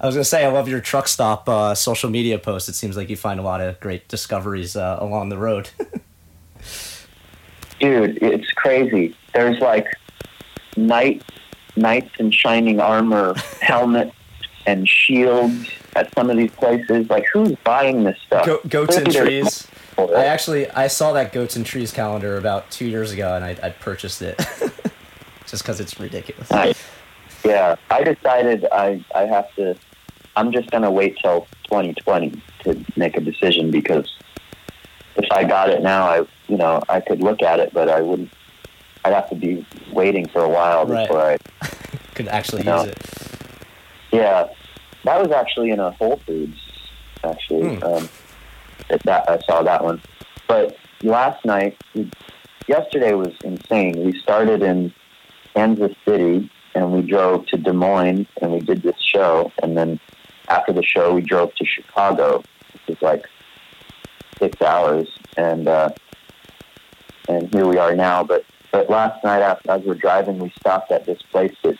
I was gonna say I love your truck stop uh, social media posts. It seems like you find a lot of great discoveries uh, along the road. Dude, it's crazy. There's like knight, knights in shining armor, helmets and shields at some of these places. Like, who's buying this stuff? Go- goats and trees. I actually I saw that goats and trees calendar about two years ago, and I, I purchased it just because it's ridiculous. Nice. Yeah, I decided I I have to. I'm just gonna wait till 2020 to make a decision because if I got it now, I you know I could look at it, but I wouldn't. I'd have to be waiting for a while Right. before I. Could actually use it. Yeah, that was actually in a Whole Foods. Actually, Hmm. um, that, that I saw that one. But last night, yesterday was insane. We started in Kansas City and we drove to Des Moines and we did this show. And then after the show, we drove to Chicago, which is like six hours. And uh, and here we are now. But but last night, after, as we're driving, we stopped at this place that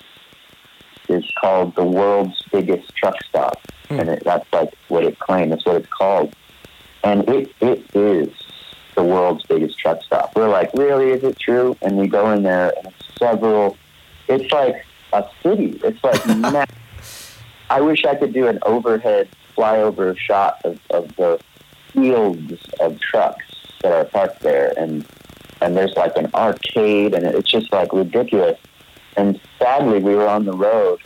is called the world's biggest truck stop, Hmm. and it, that's like what it claims. That's what it's called, and it it is the world's biggest truck stop. We're like, really? Is it true? And we go in there, and it's several. It's like a city. It's like ma- I wish I could do an overhead flyover shot of, of the fields of trucks that are parked there, and and there's like an arcade, and it's just like ridiculous. And sadly, we were on the road.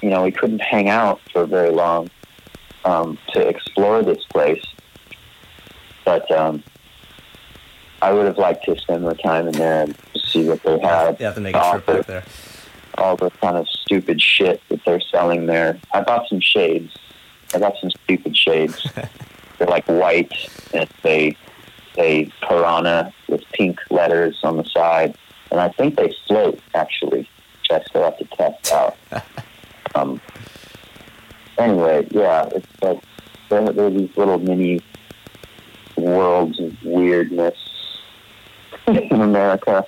You know, we couldn't hang out for very long um, to explore this place. But um, I would have liked to spend more time in there and see what they had. Have to make a trip back there. All the kind of stupid shit that they're selling there. I bought some shades. I got some stupid shades. they're like white and they they piranha with pink letters on the side, and I think they float actually, which I still have to test out. um, anyway, yeah, it's like there are these little mini worlds of weirdness in America.